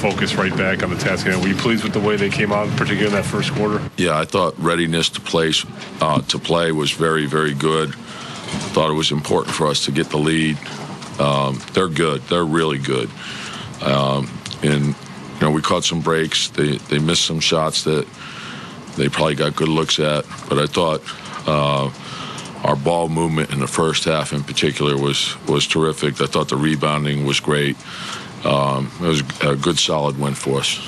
focus right back on the task. And were you pleased with the way they came out, particularly in that first quarter? Yeah, I thought readiness to play uh, to play was very, very good. Thought it was important for us to get the lead. Um, they're good. They're really good. Um, and you know, we caught some breaks. They they missed some shots that they probably got good looks at. But I thought uh, our ball movement in the first half, in particular, was was terrific. I thought the rebounding was great um, it was a good, solid win for us.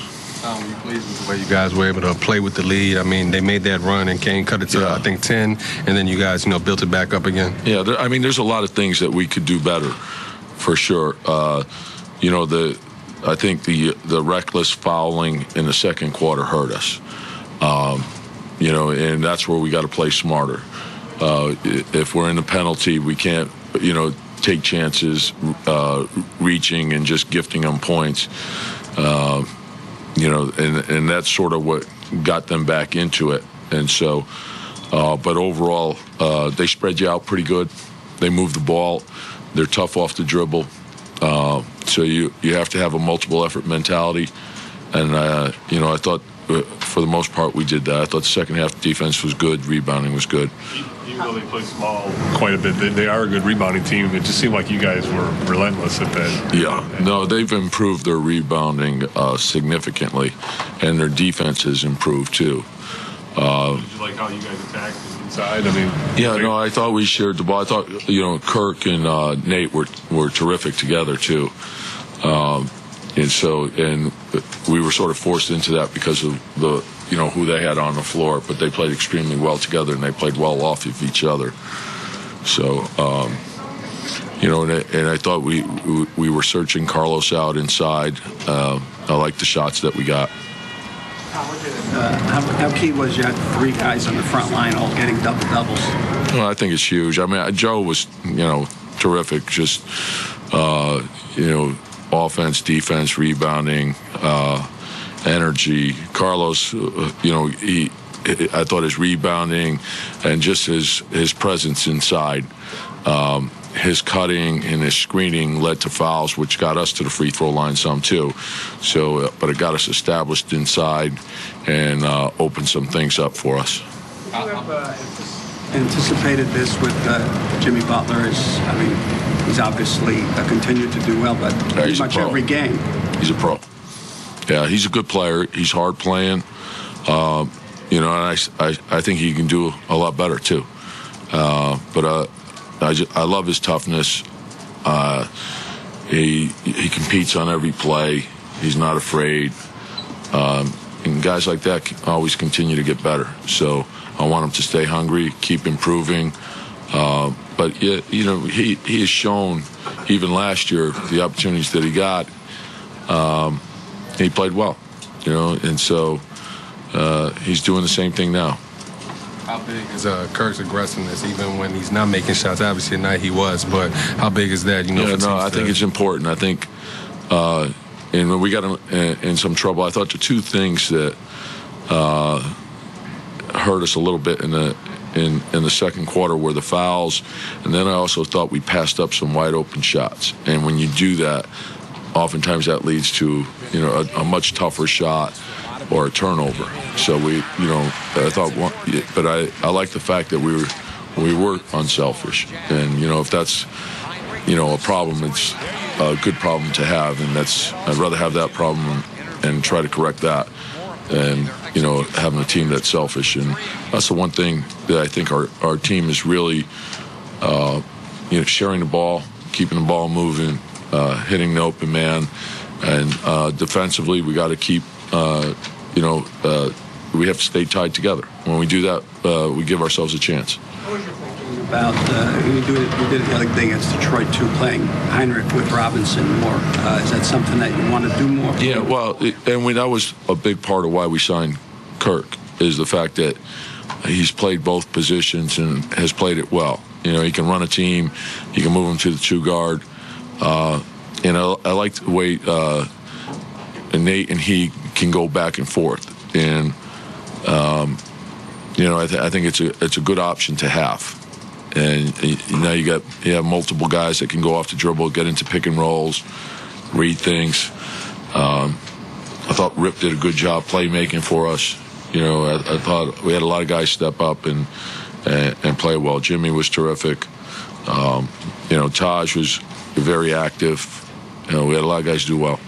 Um, you pleased with the way you guys were able to play with the lead? I mean, they made that run and Kane cut it to yeah. I think ten, and then you guys, you know, built it back up again. Yeah, there, I mean, there's a lot of things that we could do better, for sure. Uh, you know, the I think the the reckless fouling in the second quarter hurt us. Um, you know, and that's where we got to play smarter. Uh, if we're in the penalty, we can't. You know, take chances, uh, reaching and just gifting them points. Uh, you know, and and that's sort of what got them back into it. And so, uh, but overall, uh, they spread you out pretty good. They move the ball. They're tough off the dribble. Uh, so you you have to have a multiple effort mentality. And uh, you know, I thought for the most part we did that. I thought the second half defense was good, rebounding was good even though they play small quite a bit, they, they, are a good rebounding team. It just seemed like you guys were relentless at that. Yeah, no, they've improved their rebounding uh, significantly, and their defense has improved too. Uh, Did you like how you guys attacked inside? I mean, yeah, no, I thought we shared the ball. I thought you know Kirk and uh, Nate were were terrific together too. Um, and so, and we were sort of forced into that because of the you know who they had on the floor, but they played extremely well together and they played well off of each other. So, um, you know, and I, and I, thought we we were searching Carlos out inside. Uh, I like the shots that we got. Uh, how, how, key was you had three guys on the front line all getting double doubles? Well, I think it's huge. I mean, Joe was you know terrific. Just uh, you know, offense, defense, rebounding. Uh, energy. Carlos, uh, you know, he, I thought his rebounding and just his his presence inside, um, his cutting and his screening led to fouls, which got us to the free throw line some too. So, uh, but it got us established inside and uh, opened some things up for us. Anticipated this with uh, Jimmy Butler. Is I mean, he's obviously uh, continued to do well, but pretty much every game. He's a pro. Yeah, he's a good player. He's hard playing. Uh, you know, and I, I, I think he can do a lot better too. Uh, but uh, I, just, I love his toughness. Uh, he he competes on every play. He's not afraid. Um, and guys like that always continue to get better. So I want him to stay hungry, keep improving. Uh, but you know, he he has shown even last year the opportunities that he got. Um, he played well, you know, and so uh, he's doing the same thing now. How big is uh, Kirk's aggressiveness, even when he's not making shots? Obviously, tonight he was, but how big is that? You know, yeah, no, I think it's important. I think, uh, and when we got in, in, some trouble, I thought the two things that uh, hurt us a little bit in the in in the second quarter were the fouls, and then I also thought we passed up some wide open shots. And when you do that, oftentimes that leads to you know a, a, much tougher shot or a turnover. So we you know I thought, one, but I I like the fact that we were we were unselfish, and you know if that's you know a problem, it's a good problem to have, and that's I'd rather have that problem and, and try to correct that. And you know, having a team that's selfish, and that's the one thing that I think our, our team is really, uh, you know, sharing the ball, keeping the ball moving, uh, hitting the open man, and uh, defensively we got to keep, uh, you know, uh, we have to stay tied together. When we do that, uh, we give ourselves a chance. About uh, you, do, you did it the other thing against Detroit too, playing Hinrich with Robinson more. is that something that you want to do more? Yeah, well, it, and we, that was a big part of why we signed Kirk is the fact that he's played both positions and has played it well. You know, he can run a team, he can move him to the two guard. Uh, and I, I like the way uh, Nate and he can go back and forth. And um, you know, I, th- I, think it's a it's a good option to have. And now you got you have multiple guys that can go off the dribble, get into pick and rolls, read things. Um, I thought Rip did a good job playmaking for us. You know, I, I thought we had a lot of guys step up and and, and play well. Jimmy was terrific. Um, you know, Taj was very active. You know, we had a lot of guys do well.